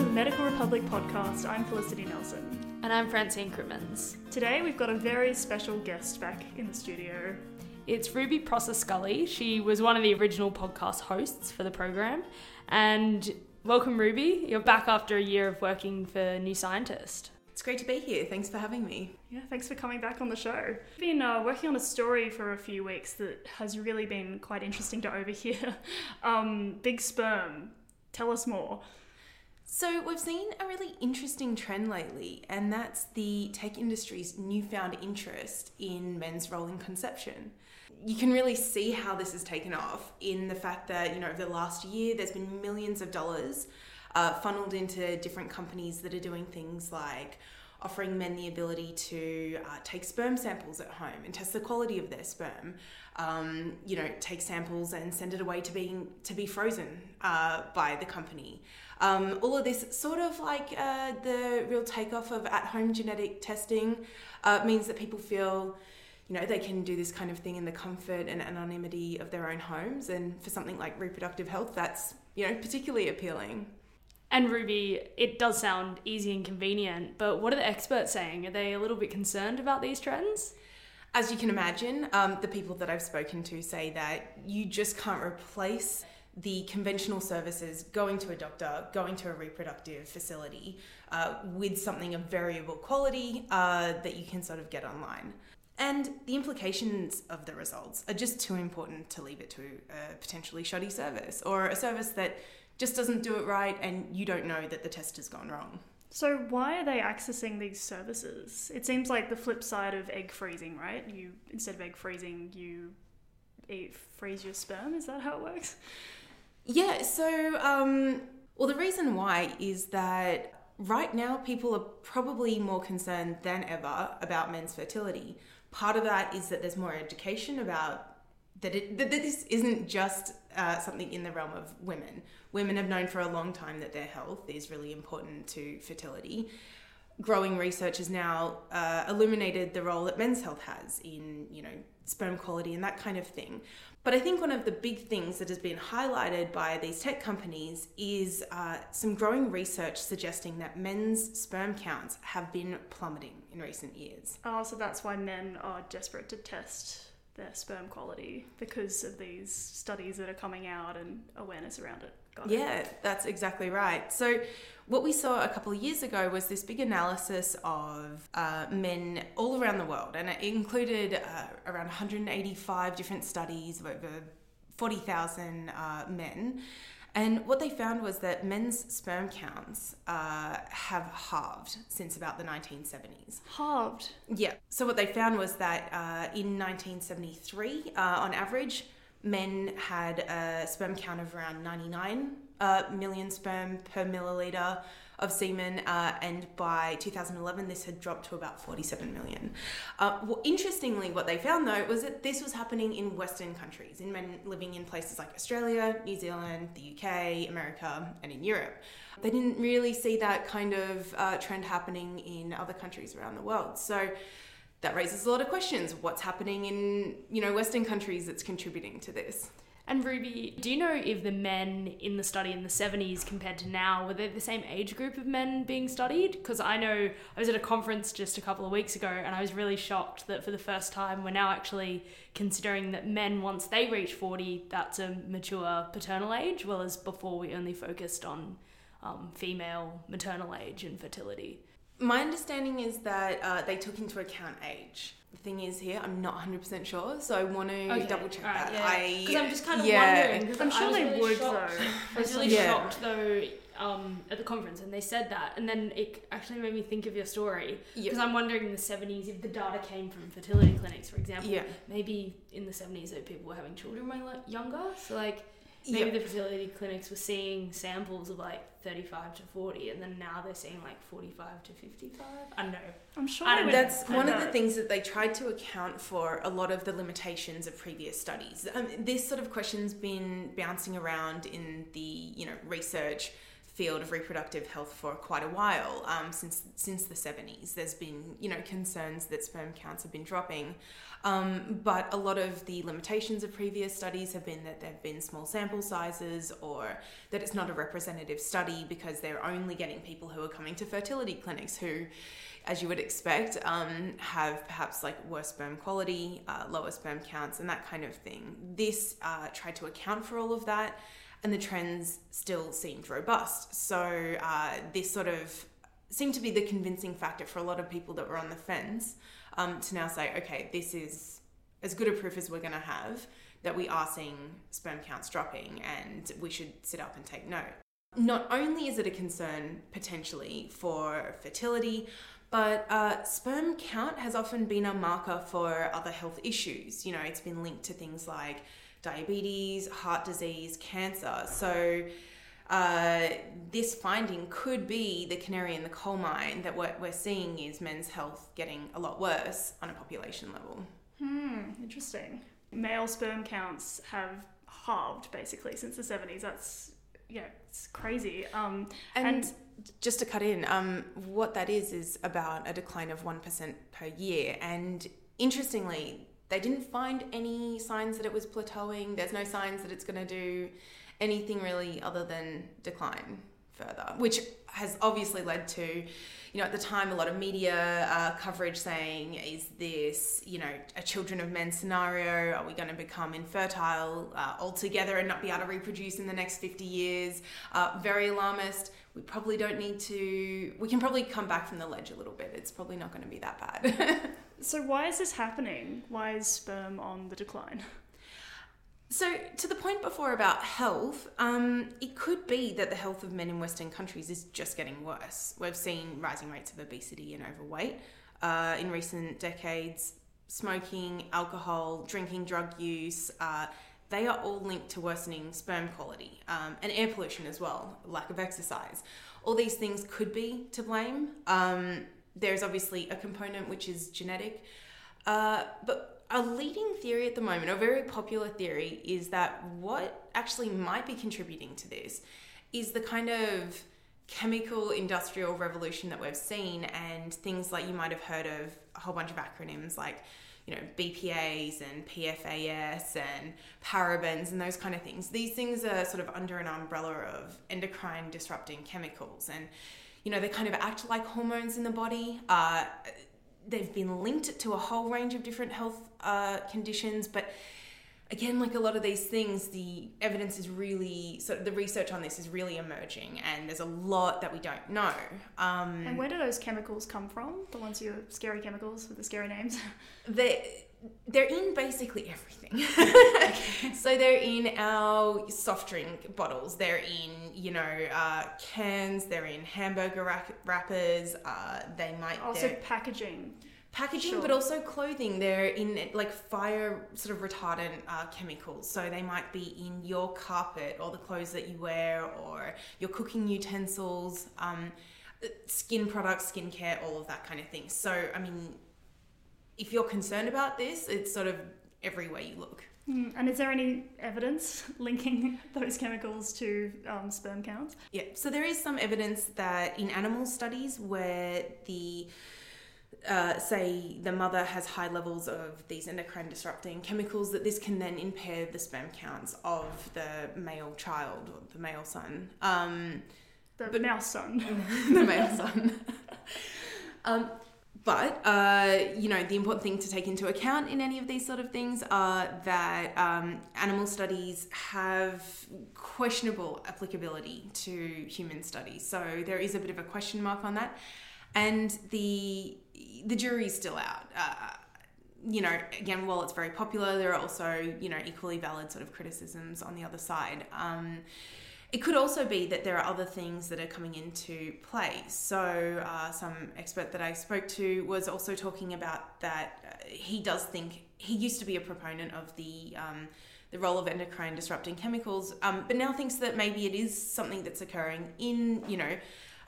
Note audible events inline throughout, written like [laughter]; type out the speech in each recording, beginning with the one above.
to the Medical Republic podcast. I'm Felicity Nelson. And I'm Francine Crimmins. Today we've got a very special guest back in the studio. It's Ruby Prosser Scully. She was one of the original podcast hosts for the program. And welcome, Ruby. You're back after a year of working for New Scientist. It's great to be here. Thanks for having me. Yeah, thanks for coming back on the show. I've been uh, working on a story for a few weeks that has really been quite interesting to overhear. [laughs] um, Big Sperm. Tell us more. So, we've seen a really interesting trend lately, and that's the tech industry's newfound interest in men's role in conception. You can really see how this has taken off in the fact that, you know, over the last year, there's been millions of dollars uh, funneled into different companies that are doing things like offering men the ability to uh, take sperm samples at home and test the quality of their sperm. Um, you know, take samples and send it away to being to be frozen uh, by the company. Um, all of this sort of like uh, the real takeoff of at-home genetic testing uh, means that people feel you know, they can do this kind of thing in the comfort and anonymity of their own homes. And for something like reproductive health, that's, you know, particularly appealing. And Ruby, it does sound easy and convenient, but what are the experts saying? Are they a little bit concerned about these trends? As you can imagine, um, the people that I've spoken to say that you just can't replace the conventional services going to a doctor, going to a reproductive facility uh, with something of variable quality uh, that you can sort of get online. And the implications of the results are just too important to leave it to a potentially shoddy service or a service that just doesn't do it right and you don't know that the test has gone wrong. So why are they accessing these services? It seems like the flip side of egg freezing, right? You instead of egg freezing, you eat, freeze your sperm. Is that how it works? Yeah. So, um, well, the reason why is that right now people are probably more concerned than ever about men's fertility. Part of that is that there's more education about that, it, that this isn't just uh, something in the realm of women. Women have known for a long time that their health is really important to fertility. Growing research has now uh, illuminated the role that men's health has in, you know, sperm quality and that kind of thing. But I think one of the big things that has been highlighted by these tech companies is uh, some growing research suggesting that men's sperm counts have been plummeting in recent years. Oh, so that's why men are desperate to test their sperm quality because of these studies that are coming out and awareness around it. Got yeah, it. that's exactly right. So, what we saw a couple of years ago was this big analysis of uh, men all around the world, and it included uh, around 185 different studies of over 40,000 uh, men. And what they found was that men's sperm counts uh, have halved since about the 1970s. Halved? Yeah. So what they found was that uh, in 1973, uh, on average, men had a sperm count of around 99 uh, million sperm per milliliter of semen, uh, and by 2011, this had dropped to about 47 million. Uh, well, interestingly, what they found though was that this was happening in Western countries, in men living in places like Australia, New Zealand, the UK, America, and in Europe. They didn't really see that kind of uh, trend happening in other countries around the world. So that raises a lot of questions. What's happening in you know Western countries that's contributing to this? And Ruby, do you know if the men in the study in the 70s compared to now, were they the same age group of men being studied? Because I know I was at a conference just a couple of weeks ago and I was really shocked that for the first time we're now actually considering that men, once they reach 40, that's a mature paternal age, whereas before we only focused on um, female maternal age and fertility. My understanding is that uh, they took into account age the thing is here, I'm not 100% sure, so I want to okay. double check right, that. Yeah. Because I'm just kind of yeah. wondering. I'm sure they really would shocked. though. [laughs] I was really yeah. shocked though um, at the conference and they said that, and then it actually made me think of your story because yep. I'm wondering in the 70s if the data came from fertility clinics, for example. Yeah. Maybe in the 70s that people were having children when younger, so like maybe yep. the fertility clinics were seeing samples of like 35 to 40 and then now they're seeing like 45 to 55 i don't know. I'm sure I don't that's one of the things that they tried to account for a lot of the limitations of previous studies. Um, this sort of question's been bouncing around in the you know research field of reproductive health for quite a while. Um, since since the seventies, there's been you know concerns that sperm counts have been dropping, um, but a lot of the limitations of previous studies have been that there've been small sample sizes or that it's not a representative study because they're only getting people who are coming to fertility clinics who as you would expect, um, have perhaps like worse sperm quality, uh, lower sperm counts, and that kind of thing. This uh, tried to account for all of that and the trends still seemed robust. So uh, this sort of seemed to be the convincing factor for a lot of people that were on the fence um, to now say, okay, this is as good a proof as we're going to have that we are seeing sperm counts dropping and we should sit up and take note. Not only is it a concern potentially for fertility, but uh, sperm count has often been a marker for other health issues. You know, it's been linked to things like diabetes, heart disease, cancer. So, uh, this finding could be the canary in the coal mine that what we're seeing is men's health getting a lot worse on a population level. Hmm, interesting. Male sperm counts have halved basically since the 70s. That's, yeah, it's crazy. Um, and, and just to cut in, um, what that is is about a decline of 1% per year. And interestingly, they didn't find any signs that it was plateauing. There's no signs that it's going to do anything really other than decline further, which has obviously led to, you know, at the time, a lot of media uh, coverage saying, is this, you know, a children of men scenario? Are we going to become infertile uh, altogether and not be able to reproduce in the next 50 years? Uh, very alarmist. We probably don't need to, we can probably come back from the ledge a little bit. It's probably not going to be that bad. [laughs] So why is this happening? Why is sperm on the decline? So, to the point before about health, um, it could be that the health of men in Western countries is just getting worse. We've seen rising rates of obesity and overweight uh, in recent decades. Smoking, alcohol, drinking, drug use, uh, they are all linked to worsening sperm quality um, and air pollution as well, lack of exercise. All these things could be to blame. Um, there's obviously a component which is genetic. Uh, but a leading theory at the moment, a very popular theory, is that what actually might be contributing to this is the kind of chemical industrial revolution that we've seen and things like you might have heard of a whole bunch of acronyms like you know BPAs and PFAS and parabens and those kind of things. These things are sort of under an umbrella of endocrine disrupting chemicals and you know, they kind of act like hormones in the body. Uh, they've been linked to a whole range of different health uh, conditions, but again, like a lot of these things, the evidence is really so the research on this is really emerging, and there's a lot that we don't know. Um, and where do those chemicals come from? The ones you scary chemicals with the scary names. [laughs] They they're in basically everything. [laughs] [laughs] so they're in our soft drink bottles. They're in, you know, uh, cans. They're in hamburger wrappers. Uh, they might also packaging. Packaging, sure. but also clothing. They're in like fire sort of retardant uh, chemicals. So they might be in your carpet or the clothes that you wear or your cooking utensils, um, skin products, skincare, all of that kind of thing. So, I mean, if you're concerned about this, it's sort of everywhere you look. Mm, and is there any evidence [laughs] linking those chemicals to um, sperm counts? Yeah, so there is some evidence that in animal studies where the uh, say the mother has high levels of these endocrine disrupting chemicals, that this can then impair the sperm counts of the male child or the male son. Um, the but, mouse son. [laughs] the male son. um, but uh, you know the important thing to take into account in any of these sort of things are that um, animal studies have questionable applicability to human studies so there is a bit of a question mark on that and the the jury's still out uh, you know again while it's very popular there are also you know equally valid sort of criticisms on the other side um, it could also be that there are other things that are coming into play. So, uh, some expert that I spoke to was also talking about that uh, he does think he used to be a proponent of the um, the role of endocrine disrupting chemicals, um, but now thinks that maybe it is something that's occurring in you know.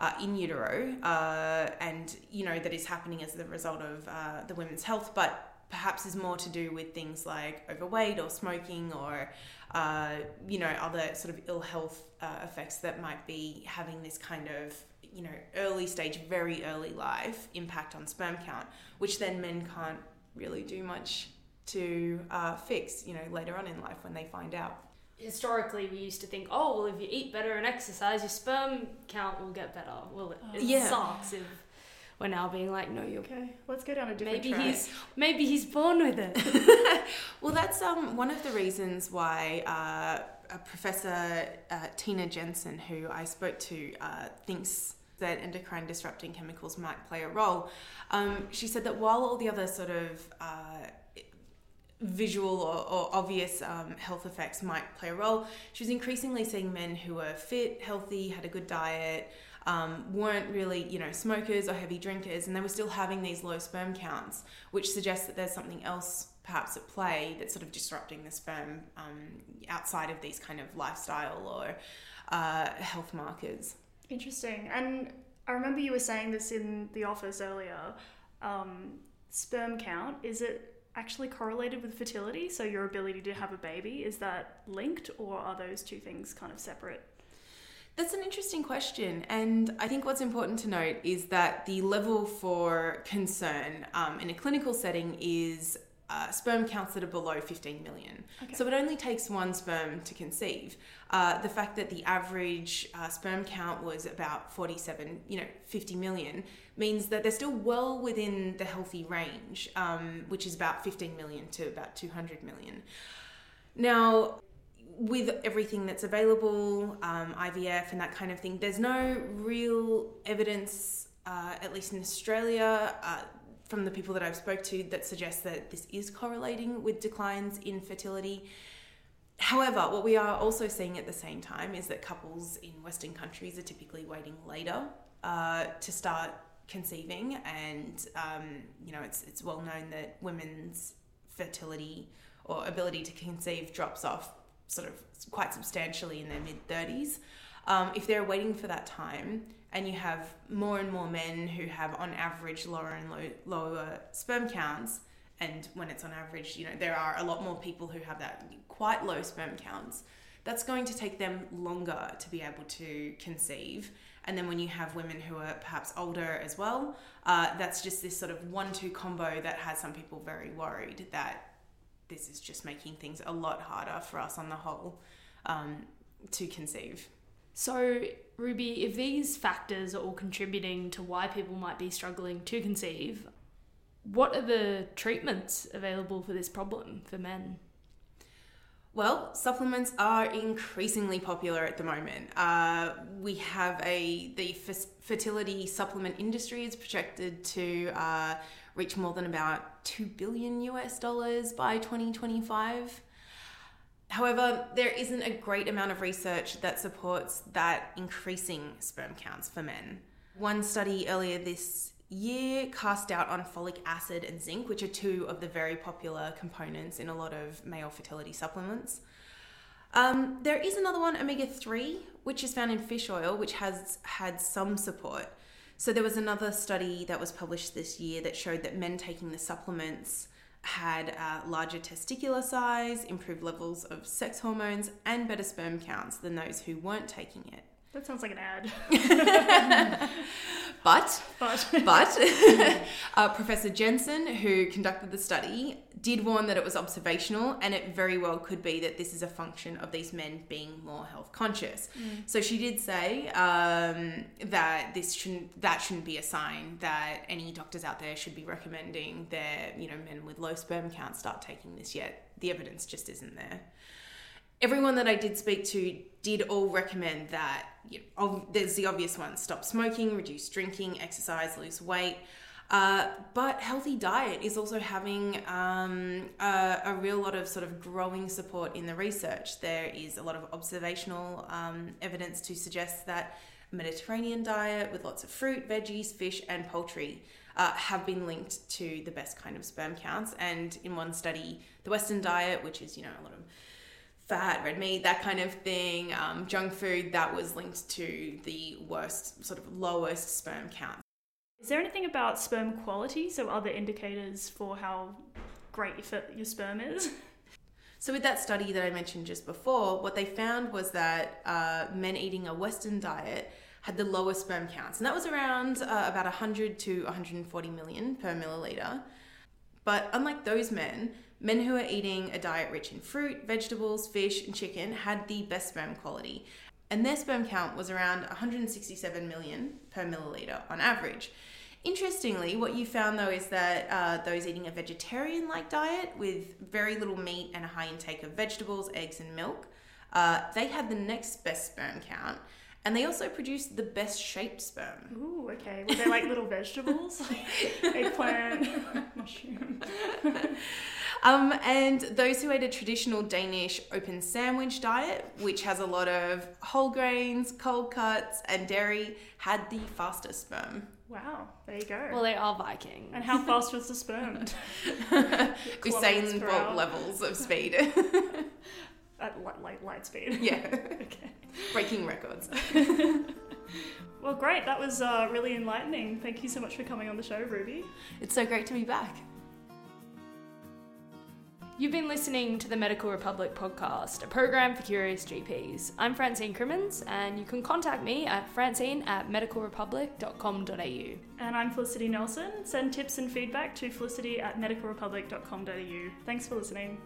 Uh, in utero, uh, and you know that is happening as the result of uh, the women's health, but perhaps is more to do with things like overweight or smoking or uh, you know other sort of ill health uh, effects that might be having this kind of you know early stage very early life impact on sperm count which then men can't really do much to uh, fix you know later on in life when they find out historically we used to think, oh well, if you eat better and exercise, your sperm count will get better. Well, it, it Yeah. sucks if we're now being like, no, you're Okay, let's go down a different maybe track. he's maybe he's born with it. [laughs] Well, that's um, one of the reasons why uh, Professor uh, Tina Jensen, who I spoke to, uh, thinks that endocrine disrupting chemicals might play a role. Um, she said that while all the other sort of uh, visual or, or obvious um, health effects might play a role, she was increasingly seeing men who were fit, healthy, had a good diet, um, weren't really, you know, smokers or heavy drinkers, and they were still having these low sperm counts, which suggests that there's something else perhaps at play that's sort of disrupting the sperm um, outside of these kind of lifestyle or uh, health markers. Interesting. And I remember you were saying this in the office earlier. Um, sperm count, is it actually correlated with fertility? So your ability to have a baby, is that linked or are those two things kind of separate? That's an interesting question, and I think what's important to note is that the level for concern um, in a clinical setting is uh, sperm counts that are below 15 million. Okay. So it only takes one sperm to conceive. Uh, the fact that the average uh, sperm count was about 47, you know, 50 million means that they're still well within the healthy range, um, which is about 15 million to about 200 million. Now, with everything that's available, um, IVF and that kind of thing, there's no real evidence, uh, at least in Australia, uh, from the people that I've spoke to, that suggests that this is correlating with declines in fertility. However, what we are also seeing at the same time is that couples in Western countries are typically waiting later uh, to start conceiving, and um, you know it's it's well known that women's fertility or ability to conceive drops off sort of quite substantially in their mid 30s. Um, if they're waiting for that time, and you have more and more men who have on average lower and low, lower sperm counts, and when it's on average, you know, there are a lot more people who have that quite low sperm counts. That's going to take them longer to be able to conceive. And then when you have women who are perhaps older as well, uh, that's just this sort of one two combo that has some people very worried that this is just making things a lot harder for us on the whole um, to conceive. So, Ruby, if these factors are all contributing to why people might be struggling to conceive, what are the treatments available for this problem for men? Well, supplements are increasingly popular at the moment. Uh, we have a the f- fertility supplement industry is projected to uh, reach more than about two billion US dollars by 2025. However, there isn't a great amount of research that supports that increasing sperm counts for men. One study earlier this year cast out on folic acid and zinc, which are two of the very popular components in a lot of male fertility supplements. Um, there is another one, omega 3, which is found in fish oil, which has had some support. So there was another study that was published this year that showed that men taking the supplements had larger testicular size, improved levels of sex hormones, and better sperm counts than those who weren't taking it. That sounds like an ad. [laughs] But But But [laughs] uh, Professor Jensen, who conducted the study, did warn that it was observational and it very well could be that this is a function of these men being more health conscious. So she did say um, that this shouldn't that shouldn't be a sign that any doctors out there should be recommending their you know men with low sperm counts start taking this yet. The evidence just isn't there everyone that I did speak to did all recommend that. You know, ob- there's the obvious ones: stop smoking, reduce drinking, exercise, lose weight. Uh, but healthy diet is also having um, a, a real lot of sort of growing support in the research. There is a lot of observational um, evidence to suggest that Mediterranean diet with lots of fruit, veggies, fish, and poultry uh, have been linked to the best kind of sperm counts. And in one study, the Western diet, which is you know a lot of fat, red meat, that kind of thing, um, junk food, that was linked to the worst, sort of lowest sperm count. is there anything about sperm quality, so other indicators for how great your, your sperm is. [laughs] So, with that study that I mentioned just before, what they found was that uh, men eating a Western diet had the lowest sperm counts, and that was around uh, about 100 to 140 million per milliliter. But unlike those men, men who were eating a diet rich in fruit, vegetables, fish, and chicken had the best sperm quality, and their sperm count was around 167 million per milliliter on average. Interestingly, what you found though is that uh, those eating a vegetarian like diet with very little meat and a high intake of vegetables, eggs, and milk, uh, they had the next best sperm count. And they also produce the best shaped sperm. Ooh, okay. Were they like little vegetables? Like [laughs] eggplant, [laughs] mushroom. [laughs] Um, and those who ate a traditional Danish open sandwich diet, which has a lot of whole grains, cold cuts, and dairy, had the fastest sperm. Wow, there you go. Well, they are Viking. and how fast was the sperm? Kilometers Usain per Bolt levels of speed. At light, light, light speed. yeah, [laughs] Okay. breaking records. [laughs] Well, great. That was uh, really enlightening. Thank you so much for coming on the show, Ruby. It's so great to be back. You've been listening to the Medical Republic podcast, a program for curious GPs. I'm Francine Crimmins, and you can contact me at francine at medicalrepublic.com.au. And I'm Felicity Nelson. Send tips and feedback to felicity at medicalrepublic.com.au. Thanks for listening.